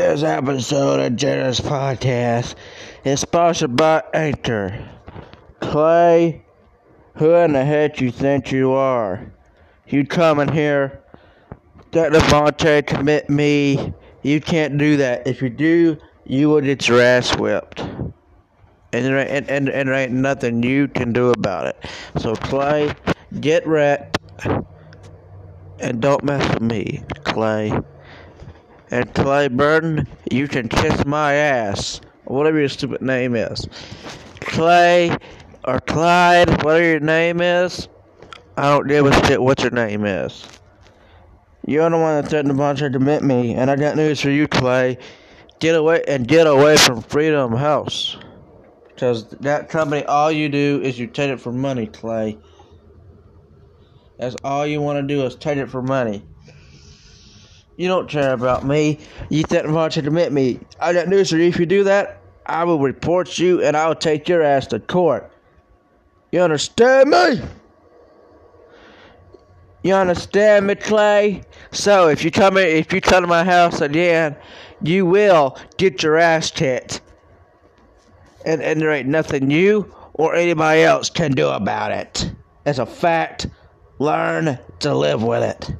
This episode of Jenna's podcast is sponsored by Anchor. Clay, who in the heck you think you are? You coming here, that Devontae commit me. You can't do that. If you do, you will get your ass whipped. And there, ain't, and, and, and there ain't nothing you can do about it. So, Clay, get wrecked. And don't mess with me, Clay. And Clay Burton, you can kiss my ass. Whatever your stupid name is. Clay or Clyde, whatever your name is. I don't give a shit what your name is. You're the one that threatened to commit me, and I got news for you, Clay. Get away and get away from Freedom House. Because that company, all you do is you take it for money, Clay. That's all you want to do is take it for money. You don't care about me. You threatened to admit me. I got news for you. If you do that, I will report you and I'll take your ass to court. You understand me? You understand me, Clay? So if you come in, if you come to my house again, you will get your ass kicked. And, and there ain't nothing you or anybody else can do about it. It's a fact. Learn to live with it.